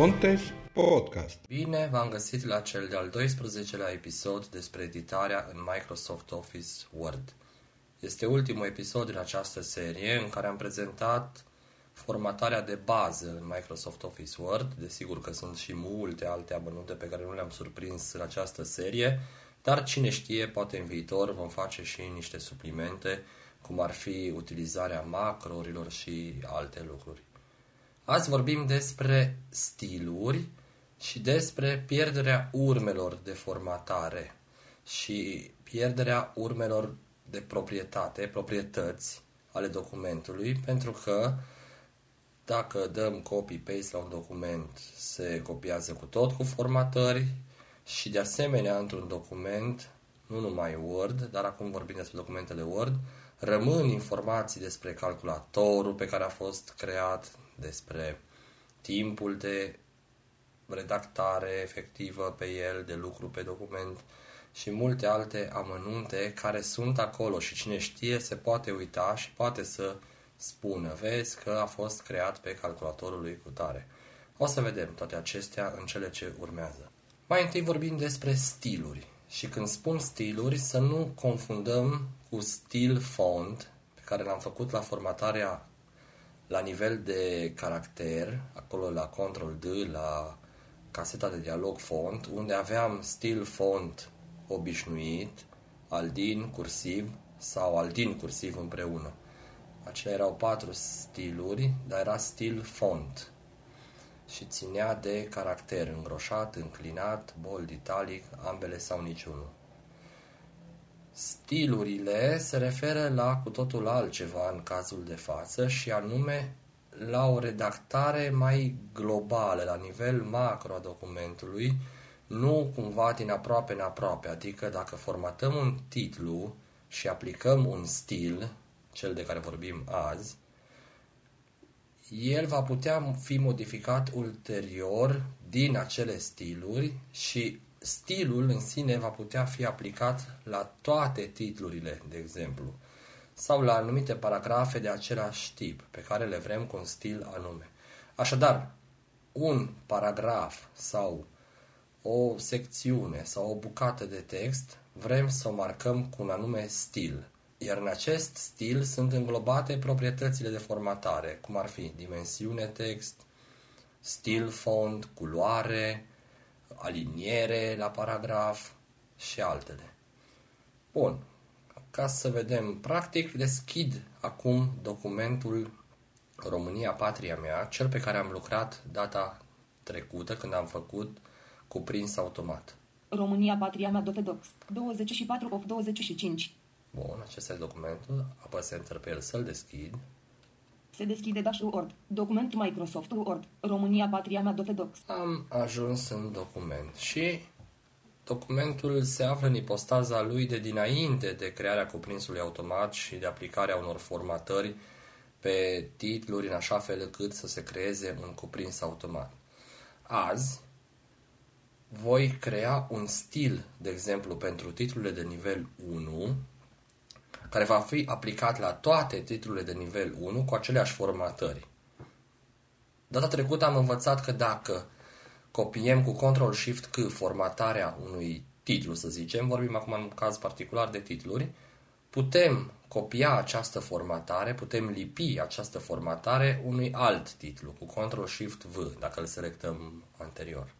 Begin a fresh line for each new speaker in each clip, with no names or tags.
Contes Podcast.
Bine v-am găsit la cel de-al 12-lea episod despre editarea în Microsoft Office Word. Este ultimul episod din această serie în care am prezentat formatarea de bază în Microsoft Office Word. Desigur că sunt și multe alte amănunte pe care nu le-am surprins în această serie, dar cine știe, poate în viitor vom face și niște suplimente, cum ar fi utilizarea macrourilor și alte lucruri. Azi vorbim despre stiluri și despre pierderea urmelor de formatare și pierderea urmelor de proprietate, proprietăți ale documentului, pentru că dacă dăm copy-paste la un document, se copiază cu tot cu formatări și de asemenea într-un document, nu numai Word, dar acum vorbim despre documentele Word, rămân informații despre calculatorul pe care a fost creat, despre timpul de redactare efectivă pe el, de lucru pe document și multe alte amănunte care sunt acolo și cine știe se poate uita și poate să spună, vezi că a fost creat pe calculatorul lui cu tare. O să vedem toate acestea în cele ce urmează. Mai întâi vorbim despre stiluri. Și când spun stiluri, să nu confundăm cu stil font, pe care l-am făcut la formatarea la nivel de caracter, acolo la Control D, la caseta de dialog font, unde aveam stil font obișnuit, aldin, cursiv sau aldin cursiv împreună. Acelea erau patru stiluri, dar era stil font și ținea de caracter îngroșat, înclinat, bold, italic, ambele sau niciunul. Stilurile se referă la cu totul altceva în cazul de față și anume la o redactare mai globală, la nivel macro a documentului, nu cumva din aproape în aproape, adică dacă formatăm un titlu și aplicăm un stil, cel de care vorbim azi, el va putea fi modificat ulterior din acele stiluri și stilul în sine va putea fi aplicat la toate titlurile, de exemplu, sau la anumite paragrafe de același tip, pe care le vrem cu un stil anume. Așadar, un paragraf sau o secțiune sau o bucată de text vrem să o marcăm cu un anume stil. Iar în acest stil sunt înglobate proprietățile de formatare, cum ar fi dimensiune text, stil font, culoare, aliniere la paragraf și altele. Bun. Ca să vedem practic, deschid acum documentul România, patria mea, cel pe care am lucrat data trecută când am făcut cuprins automat.
România, patria mea, Dotedox, 24 of 25.
Bun, acesta este documentul, apăs Enter pe el să-l deschid.
Se deschide dashboard. Document Microsoft Word. România, patria mea, Dotedox.
Am ajuns în document și documentul se află în ipostaza lui de dinainte de crearea cuprinsului automat și de aplicarea unor formatări pe titluri în așa fel încât să se creeze un cuprins automat. Azi voi crea un stil, de exemplu, pentru titlurile de nivel 1 care va fi aplicat la toate titlurile de nivel 1 cu aceleași formatări. Data trecută am învățat că dacă copiem cu Ctrl-Shift-C formatarea unui titlu, să zicem, vorbim acum în caz particular de titluri, putem copia această formatare, putem lipi această formatare unui alt titlu cu Ctrl-Shift-V, dacă îl selectăm anterior.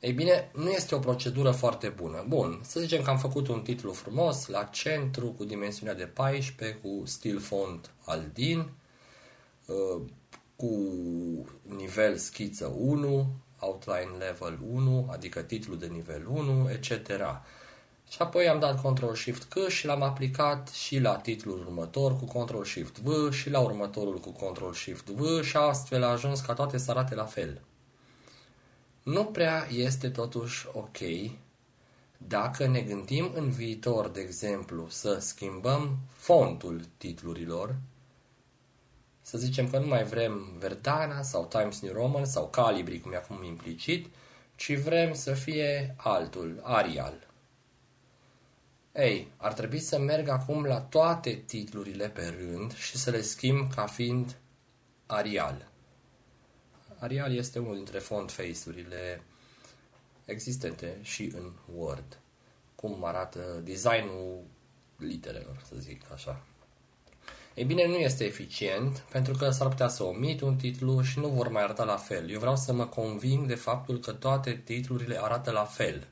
Ei bine, nu este o procedură foarte bună. Bun, să zicem că am făcut un titlu frumos, la centru, cu dimensiunea de 14, cu stil font Aldin, uh, cu nivel schiță 1, outline level 1, adică titlu de nivel 1, etc. Și apoi am dat Ctrl-Shift-C și l-am aplicat și la titlul următor cu Ctrl-Shift-V și la următorul cu Ctrl-Shift-V și astfel a ajuns ca toate să arate la fel. Nu prea este totuși ok dacă ne gândim în viitor, de exemplu, să schimbăm fontul titlurilor, să zicem că nu mai vrem Verdana sau Times New Roman sau Calibri, cum e acum implicit, ci vrem să fie altul, Arial. Ei, ar trebui să merg acum la toate titlurile pe rând și să le schimb ca fiind Arial Arial este unul dintre font face-urile existente și în Word. Cum arată designul literelor, să zic așa. Ei bine, nu este eficient, pentru că s-ar putea să omit un titlu și nu vor mai arăta la fel. Eu vreau să mă conving de faptul că toate titlurile arată la fel.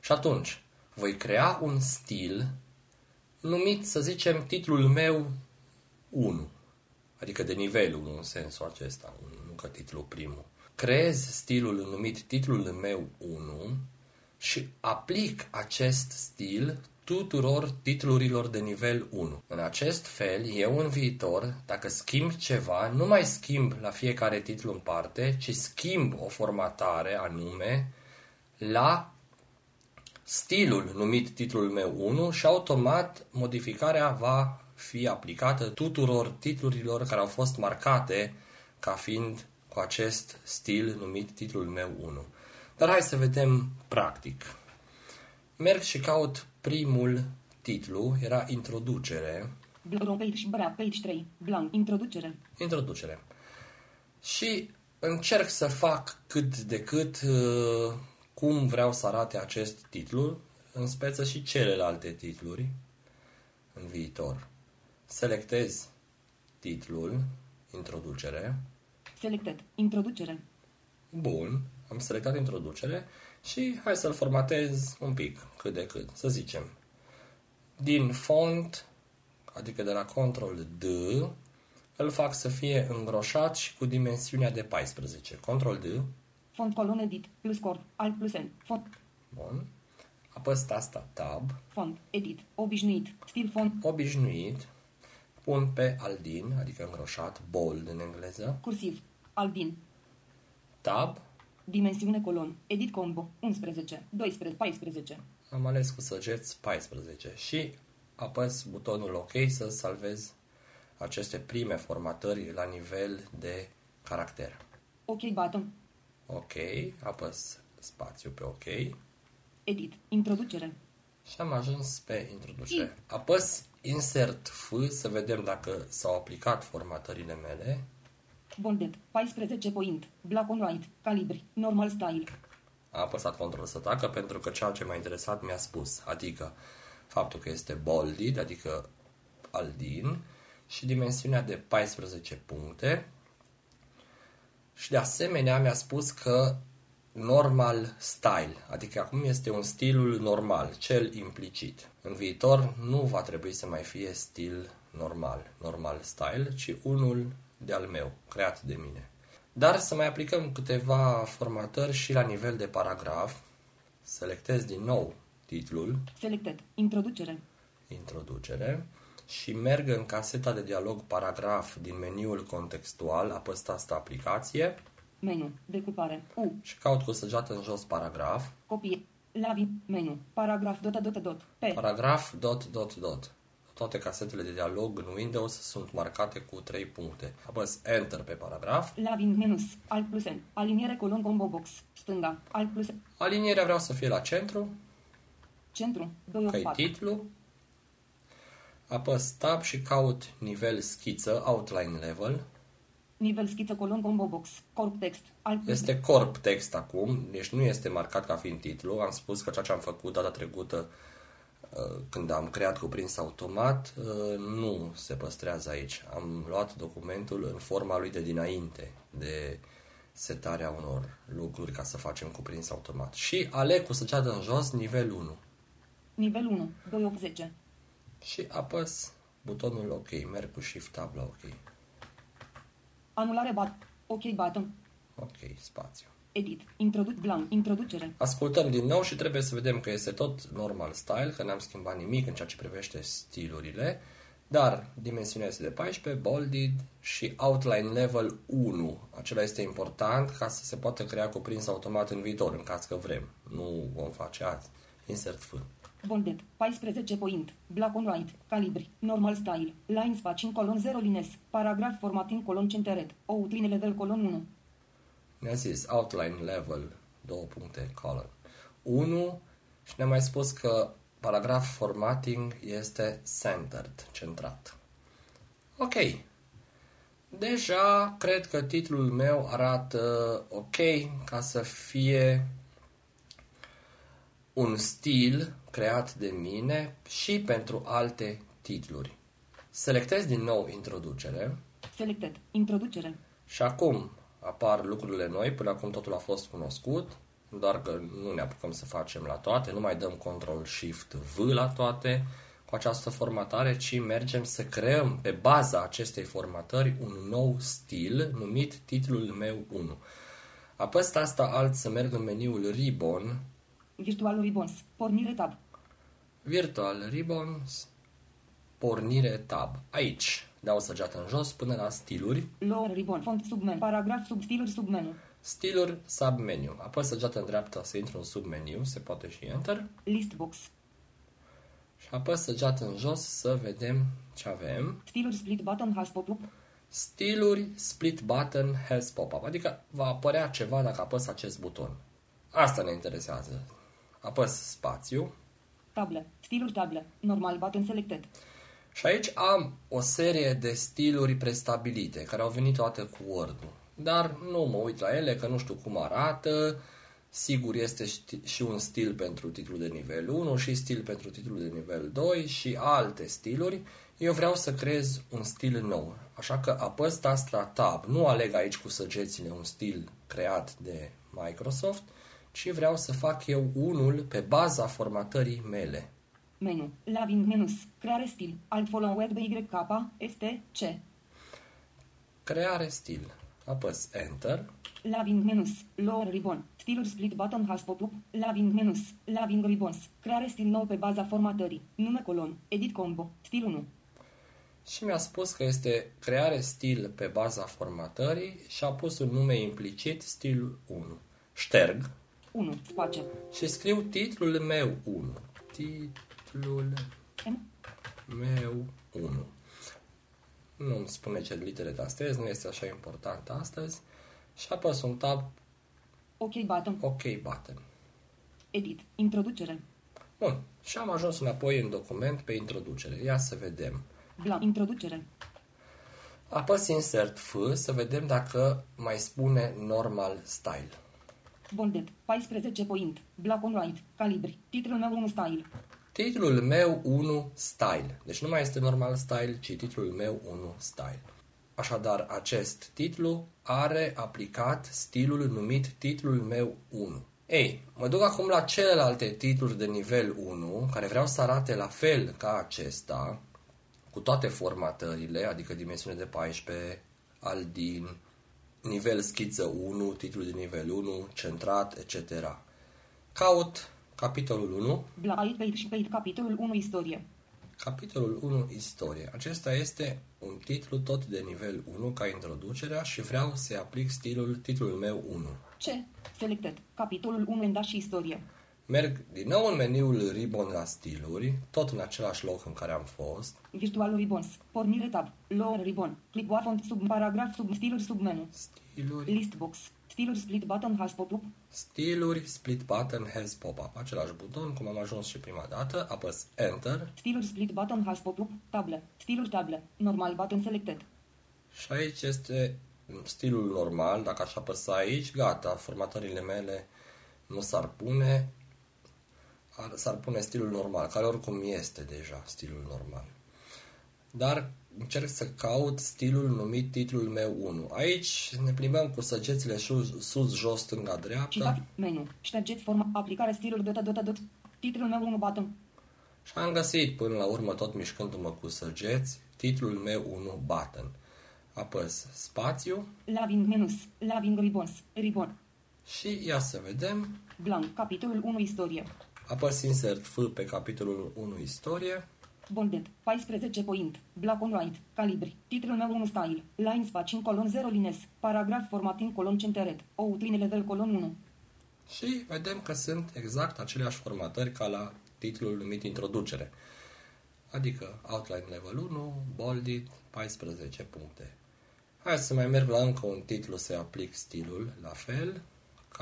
Și atunci, voi crea un stil numit, să zicem, titlul meu 1. Adică de nivel 1 în sensul acesta, nu că titlul primul. Creez stilul numit titlul meu 1 și aplic acest stil tuturor titlurilor de nivel 1. În acest fel, eu în viitor, dacă schimb ceva, nu mai schimb la fiecare titlu în parte, ci schimb o formatare anume la stilul numit titlul meu 1 și automat modificarea va fi aplicată tuturor titlurilor care au fost marcate ca fiind cu acest stil numit titlul meu 1. Dar hai să vedem practic. Merg și caut primul titlu, era introducere.
Page și bra, page 3. Blank. Introducere.
Introducere. Și încerc să fac cât de cât uh, cum vreau să arate acest titlu, în speță și celelalte titluri în viitor. Selectez titlul, introducere.
Selected. Introducere.
Bun, am selectat introducere și hai să-l formatez un pic, cât de cât, să zicem. Din font, adică de la Ctrl D, îl fac să fie îngroșat și cu dimensiunea de 14. Ctrl D.
Font colon edit, plus core, alt plus N. Font.
Bun. Apăs tasta Tab.
Font, edit, obișnuit, stil font.
Obișnuit. Pun pe Aldin, adică îngroșat, bold în engleză.
Cursiv, Aldin.
Tab.
Dimensiune colon, edit combo, 11, 12, 14.
Am ales cu săgeți 14 și apăs butonul OK să salvez aceste prime formatări la nivel de caracter.
OK button.
OK, apăs spațiu pe OK
Edit, introducere.
și am ajuns pe introducere. Apăs Insert F să vedem dacă s-au aplicat formatările mele.
Bolded, 14 point, black on white, calibri, normal style.
Am apăsat Ctrl să tacă pentru că ceea ce m-a interesat mi-a spus, adică faptul că este bolded, adică aldin, și dimensiunea de 14 puncte. Și de asemenea mi-a spus că normal style, adică acum este un stilul normal, cel implicit. În viitor nu va trebui să mai fie stil normal, normal style, ci unul de-al meu, creat de mine. Dar să mai aplicăm câteva formatări și la nivel de paragraf. Selectez din nou titlul,
Selected, introducere.
introducere. Și merg în caseta de dialog paragraf din meniul contextual, apăs tasta aplicație.
Menu, decupare, U,
și caut cu săgeată în jos paragraf,
copie, lavi, menu, paragraf, dot, dot, dot, P,
paragraf, dot, dot, dot. Toate casetele de dialog în Windows sunt marcate cu 3 puncte. Apăs Enter pe paragraf.
lavin, minus, alt plus N, aliniere colon combo box, stânga, alt plus
Alinierea vreau să fie la centru,
centru, 2
că
of
e
4,
titlu. Apăs Tab și caut nivel schiță, outline level.
nivel schiță colon combo box, corp text, alt plus
Este corp text acum, deci nu este marcat ca fiind titlu. Am spus că ceea ce am făcut data trecută uh, când am creat cuprins automat, uh, nu se păstrează aici. Am luat documentul în forma lui de dinainte de setarea unor lucruri ca să facem cuprins automat. Și aleg cu săgeată în jos nivel 1
nivel 1, 2 of 10,
și apăs butonul OK, merg cu Shift Tab la OK.
anulare bat, ok button,
OK, spațiu.
Edit, introduc blank, introducere,
Ascultăm din nou și trebuie să vedem că este tot normal style, că n-am schimbat nimic în ceea ce privește stilurile, dar dimensiunea este de 14, bolded și outline level 1. Acela este important ca să se poată crea cuprins automat în viitor, în caz că vrem. Nu vom face azi. Insert F.
bolded, 14 point, black on white, calibri, normal style, lines facing colon 0 lines, paragraf formatting colon centeret, outline level colon 1,
Ne-a zis outline level, două puncte, column. 1 și ne-a mai spus că paragraf formatting este centered, centrat. Ok. Deja cred că titlul meu arată ok ca să fie un stil creat de mine și pentru alte titluri. Selectez din nou introducere
Selected. Introducere.
și acum apar lucrurile noi, până acum totul a fost cunoscut, doar că nu ne apucăm să facem la toate, nu mai dăm Ctrl-Shift-V la toate cu această formatare, ci mergem să creăm pe baza acestei formatări un nou stil numit titlul meu 1. Apăs tasta alt să merg în meniul Ribbon,
Virtual Ribbons. Pornire tab.
Virtual Ribbons, pornire tab. Aici dau săgeată în jos până la stiluri,
Lower ribbon. Font submenu. Paragraf sub stiluri submenu.
stiluri submeniu. Apăs săgeată în dreapta să intru în submeniu, se poate și Enter.
List box.
Și apăs săgeată în jos să vedem ce avem.
Stiluri split button has pop-up.
Stiluri split button has pop-up, adică va apărea ceva dacă apăs acest buton. Asta ne interesează. Apăs spațiu
Table. Stiluri table. Normal button selected.
Și aici am o serie de stiluri prestabilite care au venit toate cu Word-ul. Dar nu mă uit la ele că nu știu cum arată. Sigur este ști- și un stil pentru titlul de nivel 1 și stil pentru titlul de nivel 2 și alte stiluri. Eu vreau să creez un stil nou. Așa că apăs tasta Tab. Nu aleg aici cu săgețile un stil creat de Microsoft, ci vreau să fac eu unul pe baza formatării mele.
Menu. Laving menus. Creare stil. Alt followed by YK. Este C.
Creare stil. Apăs Enter.
Laving menus. Lower ribbon. Stiluri split button has pop-up. Laving menus. Laving ribbons. Creare stil nou pe baza formatării. Nume colon. Edit combo. Stil 1.
Și mi-a spus că este creare stil pe baza formatării și a pus un nume implicit stil 1. Șterg
1. Space.
și scriu titlul meu 1. Titlul
M.
meu 1. Nu îmi spune ce litere tastez, nu este așa important astăzi. Și apăs un tab
OK button.
OK button.
Edit. Introducere.
Bun. Și am ajuns înapoi în document pe introducere. Ia să vedem.
Blank. Introducere.
Apăs Insert F să vedem dacă mai spune Normal Style.
Bolded. 14 point. Black on white. Calibri. Titlul meu 1 style.
Titlul meu 1 Style. Deci nu mai este normal style, ci titlul meu 1 Style. Așadar, acest titlu are aplicat stilul numit titlul meu 1. Ei, mă duc acum la celelalte titluri de nivel 1, care vreau să arate la fel ca acesta, cu toate formatările, adică dimensiune de 14, Aldin, nivel schiță 1, titlul de nivel 1, centrat, etc. Caut capitolul 1,
Black page și page capitolul 1 istorie.
Capitolul 1 Istorie. Acesta este un titlu tot de nivel 1 ca introducerea și vreau să aplic stilul titlul meu 1.
C. Selected. Capitolul 1 Enda și istorie.
Merg din nou în meniul Ribbon la stiluri, tot în același loc în care am fost.
Virtual Ribbons. Pornire tab. Lower ribbon. Clipboard font sub paragraf sub stiluri sub menu.
Stiluri,
List box. Stiluri split button has pop-up.
stiluri, split button, has pop-up. Același buton, cum am ajuns și prima dată, apăs Enter
Stiluri split button has pop-up. Table. Stiluri table. Normal button selected.
și aici este stilul normal. Dacă aș apăsa aici, gata, formatările mele nu s-ar pune, ar, s-ar pune stilul normal, care oricum este deja stilul normal. Dar încerc să caut stilul numit titlul meu 1. Aici ne plimbăm cu săgețile sus, sus jos, stânga, dreapta
Citat. Menu. Ștergeți forma. Aplicare stiluri dot dot dot. Titlul meu 1 button.
și am găsit până la urmă, tot mișcându-mă cu săgeți, titlul meu 1 button. Apăs spațiu
Laving menus. Laving ribbons. Ribbon.
și ia să vedem.
Blank. Capitolul 1 istorie.
Apăs insert F pe capitolul 1 istorie
Bolded. 14 point. Black on white. Calibri. Titlul meu 1 style. Lines facing colon 0 lines. Paragraf formatting colon centeret. Outline level colon 1.
și vedem că sunt exact aceleași formatări ca la titlul numit introducere. Adică outline level 1, bolded, 14 puncte. Hai să mai merg la încă un titlu să aplic stilul, la fel.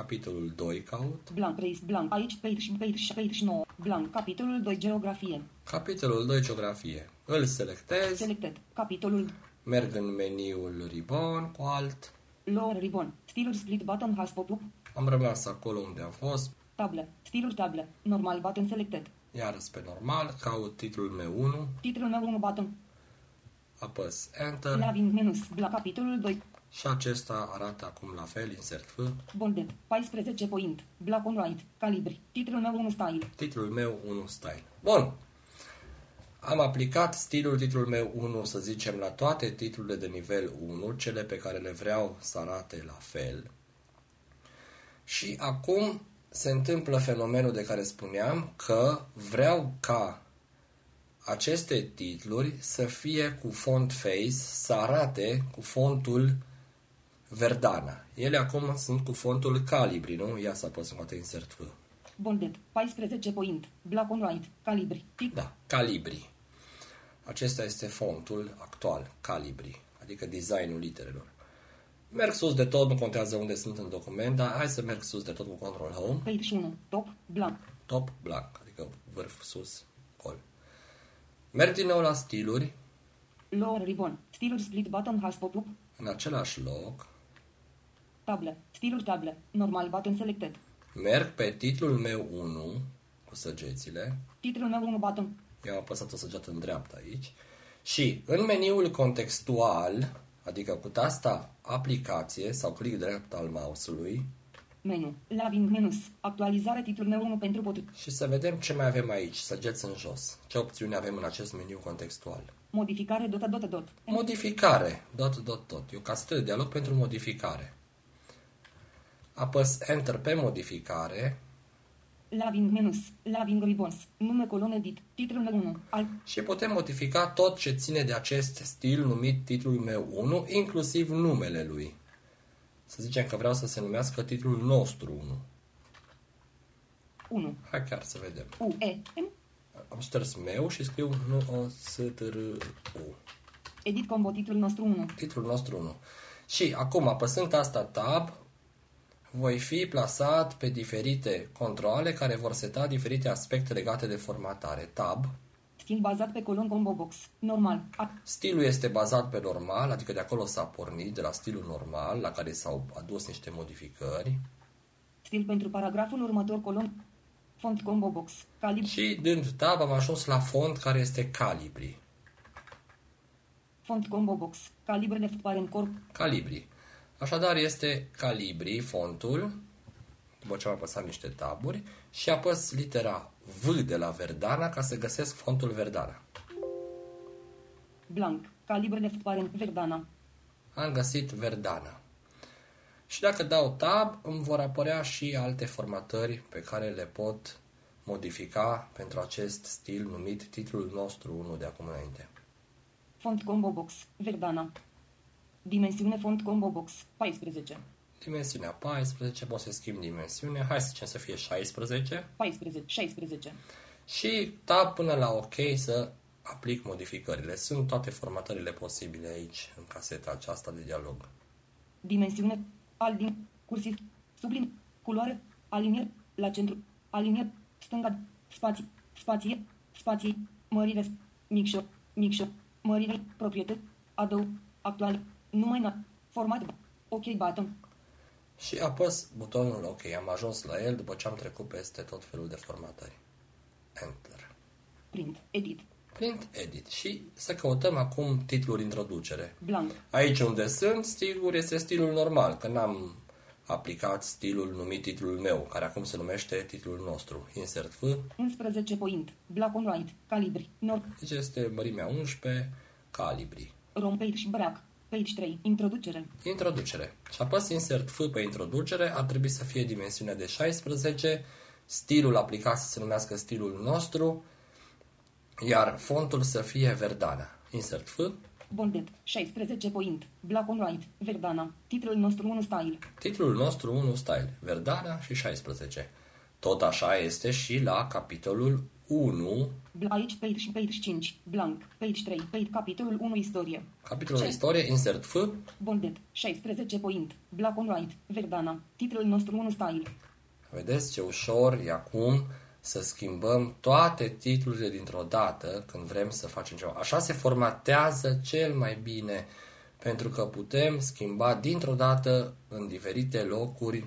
Capitolul 2 caut.
Blank race blank. Aici page și page și page și 9. Blank. Capitolul 2 geografie.
Capitolul 2 geografie. Îl selectez
Selected. Capitolul
Merg în meniul ribbon cu alt.
Lower ribbon. Stiluri split button has pop-up.
Am rămas acolo unde am fost.
Table. Stiluri table. Normal button selected.
Iar pe normal, caut titlul meu 1,
Titlul meu 1 button.
apăs Enter
Lavin menus. Black capitolul 2.
Și acesta arată acum la fel, insert F.
Bolded. 14 point. Black on white. Calibri. Titlul meu 1 style.
Titlul meu 1 style. Bun. Am aplicat stilul titlul meu 1, să zicem, la toate titlurile de nivel 1, cele pe care le vreau să arate la fel. Și acum se întâmplă fenomenul de care spuneam că vreau ca aceste titluri să fie cu font face, să arate cu fontul Verdana. Ele acum sunt cu fontul Calibri, nu? Ia să apăs încă o dată insert F.
Bolded. 14 point. Black on white. Calibri. Tit-
Da, Calibri. Acesta este fontul actual, Calibri, adică designul literelor. Merg sus de tot, nu contează unde sunt în document, dar hai să merg sus de tot cu Control Home,
Page 1. Top. Blank.
top, blank, adică vârf, sus, gol. Merg din nou la stiluri,
Lower ribbon. Stiluri split button has pop-up.
în același loc,
Table. Stiluri table. Normal button selected.
merg pe titlul meu 1, cu săgețile,
Titlul meu 1 button.
Eu am apăsat o săgeată în dreapta aici. Și în meniul contextual, adică cu tasta aplicație sau click drept al mouse-ului,
Menu. Lavin menus. Actualizare titlul meu 1 pentru pot.
și să vedem ce mai avem aici, săgeți în jos. Ce opțiuni avem în acest meniu contextual?
Modificare dot dot dot.
Modificare, dot, dot, dot. E o castă de dialog pentru modificare. Apăs Enter pe modificare
Lavin menus. Lavin ribbons. Nume colon edit. Titlul meu 1. Al.
și putem modifica tot ce ține de acest stil numit titlul meu 1, inclusiv numele lui. Să zicem că vreau să se numească titlul nostru 1.
1.
Hai chiar să vedem.
U. E. M.
Am șters meu și scriu nu o s t r u.
Edit combo titlul nostru 1.
Titlul nostru 1. Și acum, apăsând asta tab, voi fi plasat pe diferite controle care vor seta diferite aspecte legate de formatare. Tab.
Stil bazat pe colon combo box. Normal. A.
Stilul este bazat pe normal, adică de acolo s-a pornit, de la stilul normal, la care s-au adus niște modificări.
Stil pentru paragraful următor colon. Font combo box. Calib.
Și dând tab am ajuns la font care este calibri.
Font combo box. Calibre left parent corp.
Calibri. Așadar este calibri fontul, după ce am apăsat niște taburi, și apăs litera V de la Verdana ca să găsesc fontul Verdana.
Blank. Calibre left parent Verdana.
Am găsit Verdana. Și dacă dau tab, îmi vor apărea și alte formatări pe care le pot modifica pentru acest stil numit titlul nostru 1 de acum înainte.
Font combo box. Verdana. Dimensiune font combo box. 14.
Dimensiunea 14, pot să schimb dimensiunea, hai să zicem să fie 16
14. 16.
și tab până la OK să aplic modificările. Sunt toate formatările posibile aici, în caseta aceasta de dialog.
Dimensiune. Albin. Cursiv. Sublim. Culoare. Alinier. La centru. Alinier. Stânga. Spații. Spație. Spații. Mărire. Micșor. Micșor. Mărire. Proprietăți. Adăug. Actual. Numai na. Format. OK button.
Și apăs butonul OK. Am ajuns la el după ce am trecut peste tot felul de formatări. Enter.
Print. Edit.
Print, edit. Și să căutăm acum titlul introducere.
Blank.
Aici unde sunt, stilul este stilul normal, că n-am aplicat stilul numit titlul meu, care acum se numește titlul nostru. Insert F,
11 point. Black on white. Calibri. Nord.
deci este mărimea 11, calibri.
Rom page și brac. Page 3. Introducere.
Introducere. Și apăs insert F pe introducere, ar trebui să fie dimensiunea de 16, stilul aplicat să se numească stilul nostru, iar fontul să fie Verdana. Insert F,
Bolded. 16 point. Black on white. Verdana. Titlul nostru 1 style.
titlul nostru 1 style, Verdana și 16. Tot așa este și la capitolul 1,
Bl- Aici page și page 5. Blank. Page 3. Page capitolul 1 istorie.
capitolul
Ce?
istorie, insert F,
Bolded. 16 point. Black on white. Verdana. Titlul nostru 1 style.
Vedeți ce ușor e acum să schimbăm toate titlurile dintr-o dată când vrem să facem ceva. Așa se formatează cel mai bine, pentru că putem schimba dintr-o dată în diferite locuri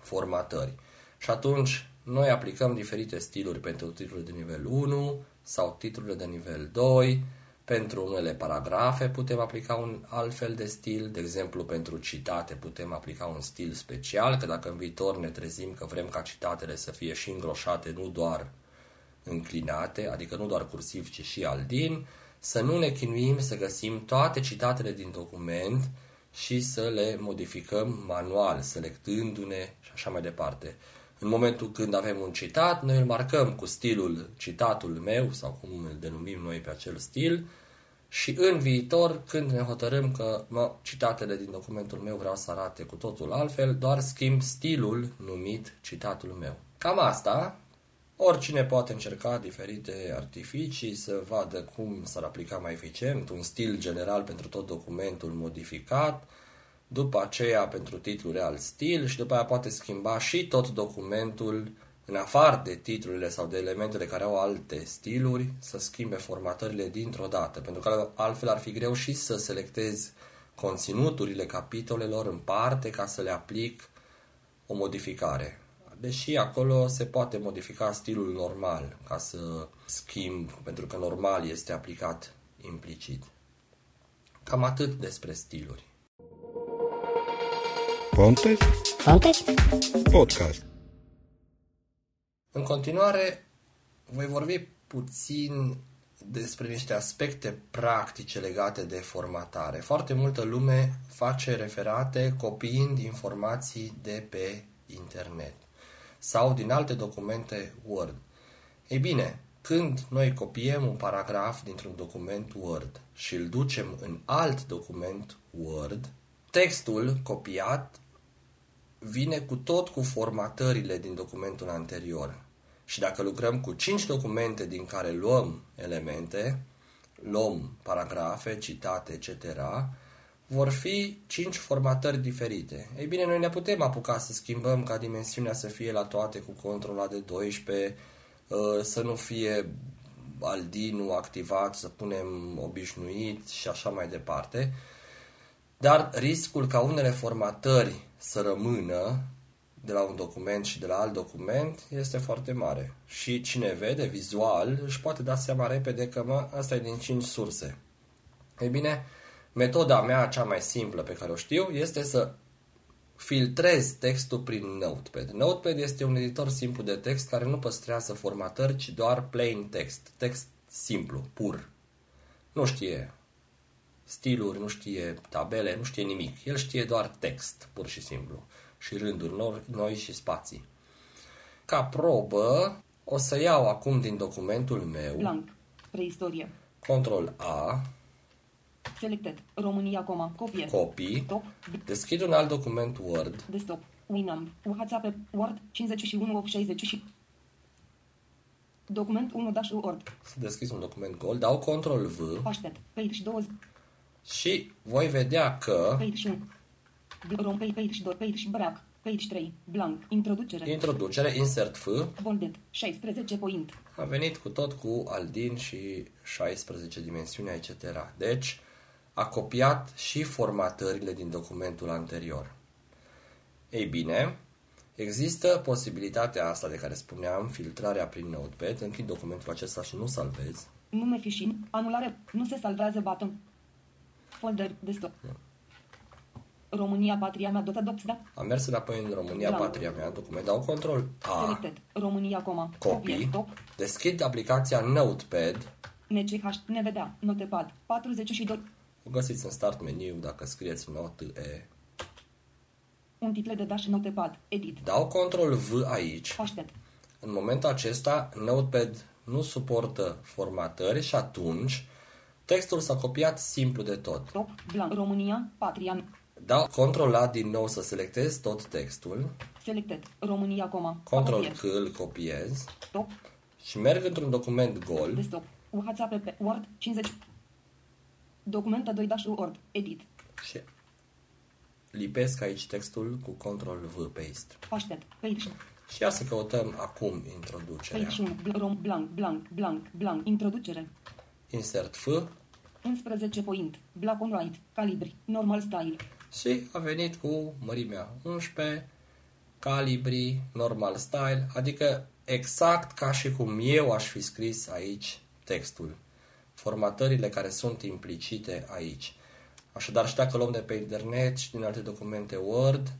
formatări. Și atunci noi aplicăm diferite stiluri pentru titlurile de nivel 1 sau titlurile de nivel 2, pentru unele paragrafe putem aplica un alt fel de stil, de exemplu pentru citate putem aplica un stil special, că dacă în viitor ne trezim că vrem ca citatele să fie și îngroșate, nu doar înclinate, adică nu doar cursiv, ci și aldin, să nu ne chinuim să găsim toate citatele din document și să le modificăm manual, selectându-ne și așa mai departe. În momentul când avem un citat, noi îl marcăm cu stilul citatul meu sau cum îl denumim noi pe acel stil și în viitor, când ne hotărâm că mă, citatele din documentul meu vreau să arate cu totul altfel, doar schimb stilul numit citatul meu. Cam asta. Oricine poate încerca diferite artificii să vadă cum s-ar aplica mai eficient, un stil general pentru tot documentul modificat, după aceea pentru titlul real stil și după aia poate schimba și tot documentul în afară de titlurile sau de elementele care au alte stiluri, să schimbe formatările dintr-o dată, pentru că altfel ar fi greu și să selectez conținuturile capitolelor în parte ca să le aplic o modificare. Deși acolo se poate modifica stilul normal ca să schimb, pentru că normal este aplicat implicit. Cam atât despre stiluri.
Ponte?
Ponte?
Podcast.
În continuare, voi vorbi puțin despre niște aspecte practice legate de formatare. Foarte multă lume face referate copiind informații de pe internet sau din alte documente Word. Ei bine, când noi copiem un paragraf dintr-un document Word și îl ducem în alt document Word, textul copiat vine cu tot cu formatările din documentul anterior. Și dacă lucrăm cu 5 documente din care luăm elemente, luăm paragrafe, citate, etc., vor fi 5 formatări diferite. Ei bine, noi ne putem apuca să schimbăm ca dimensiunea să fie la toate cu controla de 12, uh, să nu fie aldinul activat, să punem obișnuit și așa mai departe. Dar riscul ca unele formatări să rămână de la un document și de la alt document este foarte mare. Și cine vede vizual își poate da seama repede că mă, asta e din 5 surse. Ei bine, metoda mea cea mai simplă pe care o știu este să filtrez textul prin Notepad. Notepad este un editor simplu de text care nu păstrează formatări, ci doar plain text. Text simplu, pur. Nu știe stiluri, nu știe tabele, nu știe nimic. El știe doar text, pur și simplu și rânduri noi și spații. Ca probă, o să iau acum din documentul meu
Blank. Preistorie.
Control A,
Selected. România, coma. Copie.
copy,
Top.
deschid un alt document Word,
Desktop. Winamp. WhatsApp. Word. 51 of 60 și... Document 1 dash Word.
să deschid un document gol, dau Control V
Aștept. Page 20.
Și voi vedea că
Page 1. Rom page, page 2. Page brac. Page 3. Blank. Introducere.
introducere, insert F,
Bolded. 16 point.
a venit cu tot cu Aldin și 16 dimensiuni, etc. Deci, a copiat și formatările din documentul anterior. Ei bine, există posibilitatea asta de care spuneam, filtrarea prin Notepad, închid documentul acesta și nu salvez.
Nume fișin. Anulare. Nu se salvează button. Folder. Desktop. România, patria mea, dota docs, da?
Am mers înapoi în România,
Da.
patria mea, document, dau control A,
Selected. România, coma.
copy,
Top.
deschid aplicația Notepad,
NCH. Ne vedea. Notepad. 42.
o găsiți în start meniu dacă scrieți Note E.
Un titlu de dash Notepad. Edit.
Dau control V aici.
Aștept.
În momentul acesta, Notepad nu suportă formatări și atunci textul s-a copiat simplu de tot.
Top. Blank. România, patria mea.
Dau control A din nou să selectez tot textul,
Selected. România, coma.
control
Copier.
C îl copiez
Top.
și merg într-un document gol,
Desktop. WhatsApp. Word. 50. Documentă 2 dash Word. Edit.
și lipesc aici textul cu control V paste.
Aștept. Page.
Și ia să căutăm acum introducerea.
Page 1. Bl- rom- Blank, blank, blank, blank. Introducere.
Insert F
11 point. Black on white. Calibri. Normal style.
și a venit cu mărimea 11, calibri, normal style, adică exact ca și cum eu aș fi scris aici textul. Formatările care sunt implicite aici. Așadar, și dacă luăm de pe internet și din alte documente Word,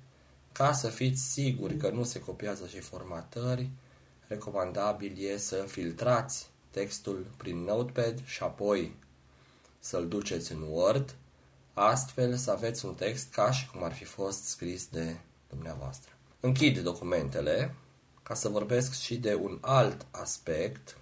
ca să fiți siguri că nu se copiază și formatări, recomandabil e să filtrați textul prin Notepad și apoi să-l duceți în Word, astfel să aveți un text ca și cum ar fi fost scris de dumneavoastră. Închid documentele ca să vorbesc și de un alt aspect.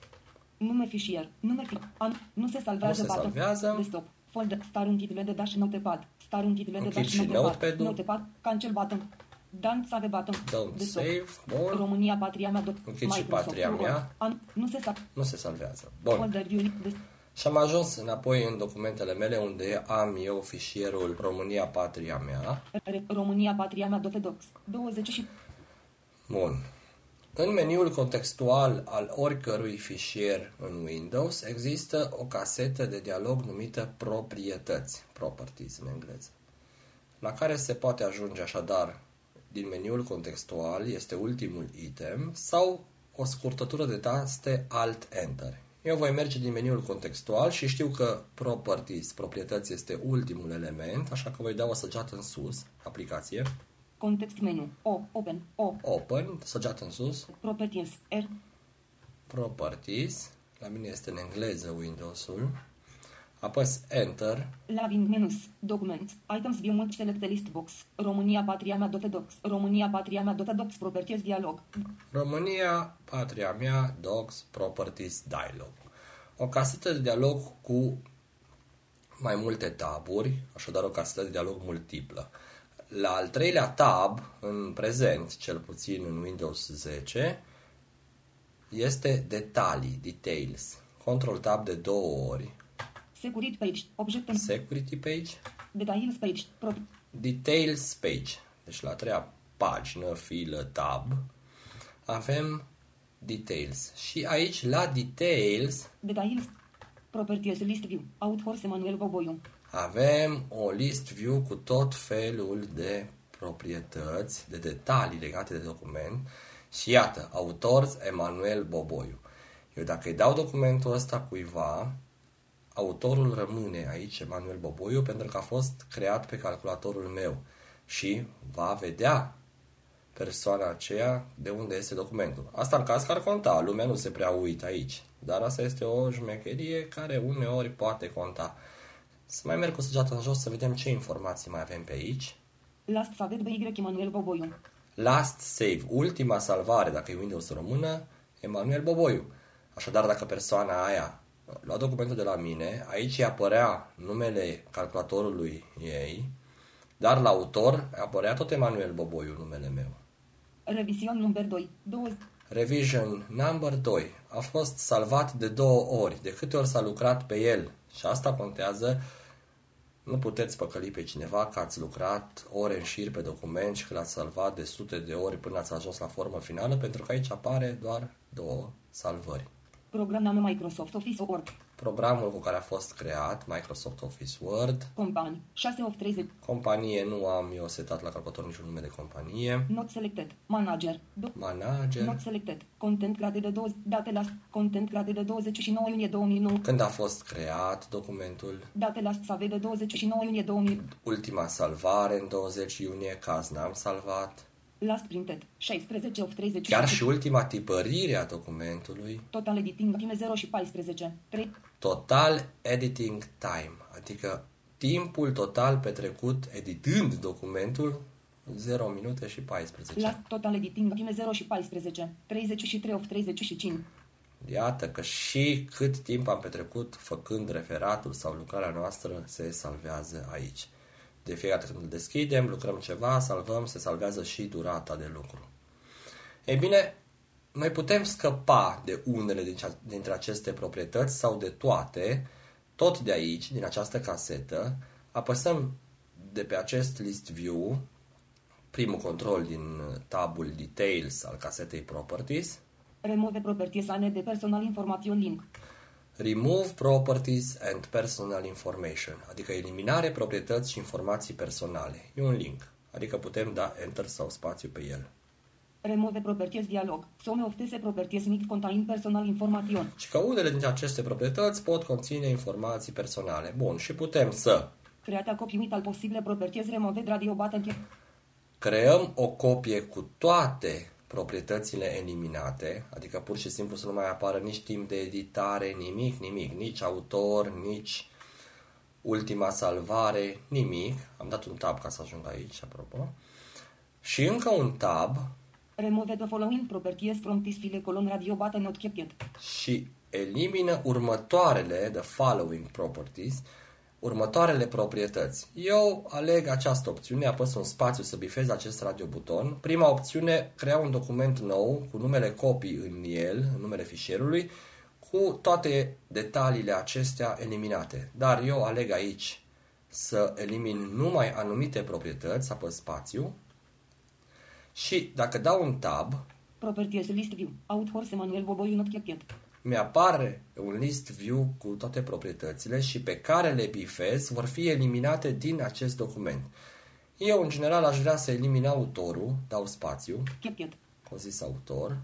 Nume fișier. Nume fi... An... Nu se salvează
Nu se
button.
salvează.
Desktop. Folder. Star închidele de dash notepad. Star închidele de
Închid
dash
și
notepad.
notepad-ul.
Notepad. Cancel button. Dan save button.
Don't
Desktop.
save. Bun.
România, patria mea. dot-
Închid și
Microsoft.
patria
Word.
mea.
An... Nu se salvează.
Nu se salvează. Bun.
Folder view. Des...
Și am ajuns înapoi în documentele mele unde am eu fișierul România Patria mea.
Re- România, patria mea. Dotedox. 20 și...
Bun. În meniul contextual al oricărui fișier în Windows există o casetă de dialog numită proprietăți, properties în engleză, la care se poate ajunge așadar din meniul contextual, este ultimul item, sau o scurtătură de taste Alt-Enter. Eu voi merge din meniul contextual și știu că properties, proprietăți, este ultimul element, așa că voi da o săgeată în sus, aplicație,
Context menu. O. Open. O.
Open, săgeată în sus,
Properties. R.
Properties, la mine este în engleză Windows-ul, apăs Enter,
Laving menus. Documents. Items view multi select list box. România, patria mea. Dotedox. România, patria mea. Dotedox. Properties dialog.
România, patria mea, Docs, Properties, Dialog. O casetă de dialog cu mai multe taburi, așadar o casetă de dialog multiplă. La al treilea tab, în prezent, cel puțin în Windows 10, este detalii, details. Control tab de două ori.
Security page. Object.
Security page,
Details page. Pro.
Details page. Deci la a treia pagină, filă, tab, avem details. Și aici, la details,
Details. Properties list view. Out horse Emanuel Boboiu.
avem o list view cu tot felul de proprietăți, de detalii legate de document. Și iată, autor Emanuel Boboiu. Eu dacă îi dau documentul ăsta cuiva, autorul rămâne aici, Emanuel Boboiu, pentru că a fost creat pe calculatorul meu și va vedea persoana aceea de unde este documentul. Asta în caz că ar conta, lumea nu se prea uită aici, dar asta este o șmecherie care uneori poate conta. Să mai merg cu săgeata în jos să vedem ce informații mai avem pe aici.
Last Savet BY Emanuel Boboiu.
Last save, ultima salvare, dacă e Windows română, Emanuel Boboiu. Așadar, dacă persoana aia lua documentul de la mine, aici îi apărea numele calculatorului ei, dar la autor apărea tot Emanuel Boboiu, numele meu.
Revision number 2. 20.
Revision number 2 a fost salvat de două ori, de câte ori s-a lucrat pe el. Și asta contează, nu puteți păcăli pe cineva că ați lucrat ore în șir pe document și că l-ați salvat de sute de ori până ați ajuns la formă finală, pentru că aici apare doar două salvări.
Program name Microsoft Office Word.
Programul cu care a fost creat, Microsoft Office Word,
Companii. 6 of 30.
companie, nu am eu setat la calculator niciun nume de companie,
Not selected. Manager. Do-
manager,
Not selected. Content grade de 20. Date last. Content grade de 29 iunie 2009.
când a fost creat documentul,
Date last Savet de 29 iunie 2000.
ultima salvare în 20 iunie, caz n-am salvat,
Last printed. 16 of 30.
chiar și ultima tipărire a documentului,
Total editing. Time 0 și 14. 3.
total editing time, adică timpul total petrecut editând documentul 0 minute și 14.
Last total editing. Time 0 și 14. 33 of 35.
Iată că și cât timp am petrecut făcând referatul sau lucrarea noastră se salvează aici. De fiecare dată când îl deschidem, lucrăm ceva, salvăm, se salvează și durata de lucru. Ei bine, noi putem scăpa de unele din cea- dintre aceste proprietăți sau de toate, tot de aici, din această casetă, apăsăm de pe acest list view primul control din tabul Details al casetei Properties.
Remove properties ane de personal information link.
Remove Properties and Personal Information, adică eliminare proprietăți și informații personale. E un link, adică putem da Enter sau spațiu pe el.
Remove properties dialog. Some of these properties need contain personal information.
Și că unele dintre aceste proprietăți pot conține informații personale. Bun, și putem să
Create a copy with al posibile properties removed radio button check.
creăm o copie cu toate proprietățile eliminate, adică pur și simplu să nu mai apară nici timp de editare, nimic, nimic, nici autor, nici ultima salvare, nimic. Am dat un tab ca să ajung aici, apropo. Și încă un tab
Remove the following properties from this file colon radio button not kept.
și elimină următoarele, the following properties, următoarele proprietăți. Eu aleg această opțiune, apăs un spațiu să bifez acest radiobuton. Prima opțiune, crea un document nou cu numele copii în el, în numele fișierului, cu toate detaliile acestea eliminate. Dar eu aleg aici să elimin numai anumite proprietăți, apăs spațiu, și dacă dau un tab,
Properties list view. Out horse Emanuel Boboiu not kept.
Mi-apare un list view cu toate proprietățile și pe care le bifez vor fi eliminate din acest document. Eu, în general, aș vrea să elimin autorul, dau spațiu,
Kept.
o zis autor,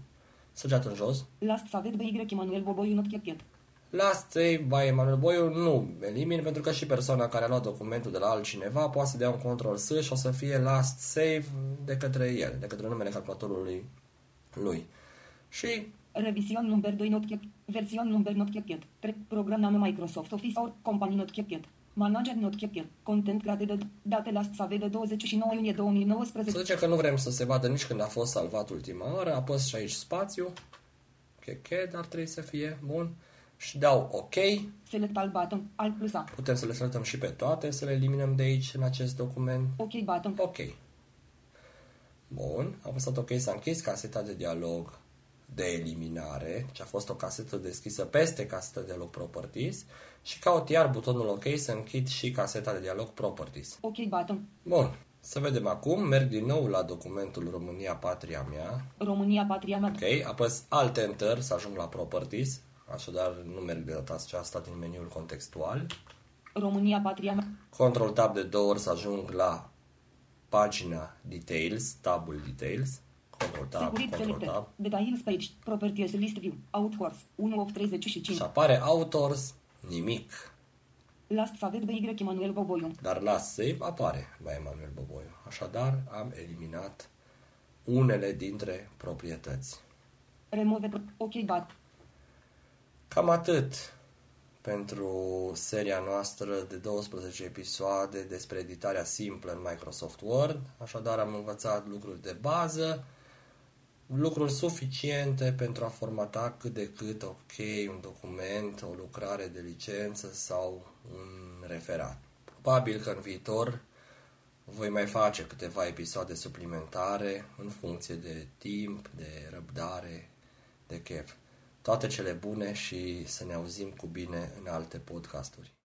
săgeat în jos,
Last savet by Emanuel Boboiu not kept.
Last save by Emanuel Boiu nu elimin pentru că și persoana care a luat documentul de la altcineva poate să dea un control S și o să fie last save de către el, de către numele calculatorului lui. Și
Revision number 2 not kept. Version number not kept. Tre- program name Microsoft Office or company not kept. Manager not kept. Content graded. Date last save de 29 iunie 2019.
Să zicem că nu vrem să se vadă nici când a fost salvat ultima oară, apăs și aici spațiu, cheche, dar trebuie să fie bun, și dau OK,
Select al button. Alt plus A.
putem să le selectăm și pe toate, să le eliminăm de aici în acest document,
OK button.
OK. Bun, am apăsat OK, s-a închis caseta de dialog de eliminare, deci a fost o casetă deschisă peste caseta de dialog Properties și caut iar butonul OK să închid și caseta de dialog Properties.
OK button.
Bun, să vedem acum, merg din nou la documentul România Patria mea,
România patria mea.
Ok, apăs Alt Enter să ajung la Properties, așadar nu merg de data aceasta din meniul contextual.
România patria mea.
Control Tab de două ori să ajung la pagina Details, tabul Details. Control Tab,
Securit
Control
selected.
Tab.
Details page. Properties list view. Out horse. 1 of 35.
Și apare Authors, nimic.
Last savet by Emanuel Boboiu.
Dar la Save apare by Emanuel Boboiu. Așadar, am eliminat unele dintre proprietăți.
Remove pro- OK button.
Cam atât pentru seria noastră de 12 episoade despre editarea simplă în Microsoft Word. Așadar am învățat lucruri de bază, lucruri suficiente pentru a formata cât de cât ok un document, o lucrare de licență sau un referat. Probabil că în viitor voi mai face câteva episoade suplimentare în funcție de timp, de răbdare, de chef. Toate cele bune și să ne auzim cu bine în alte podcasturi.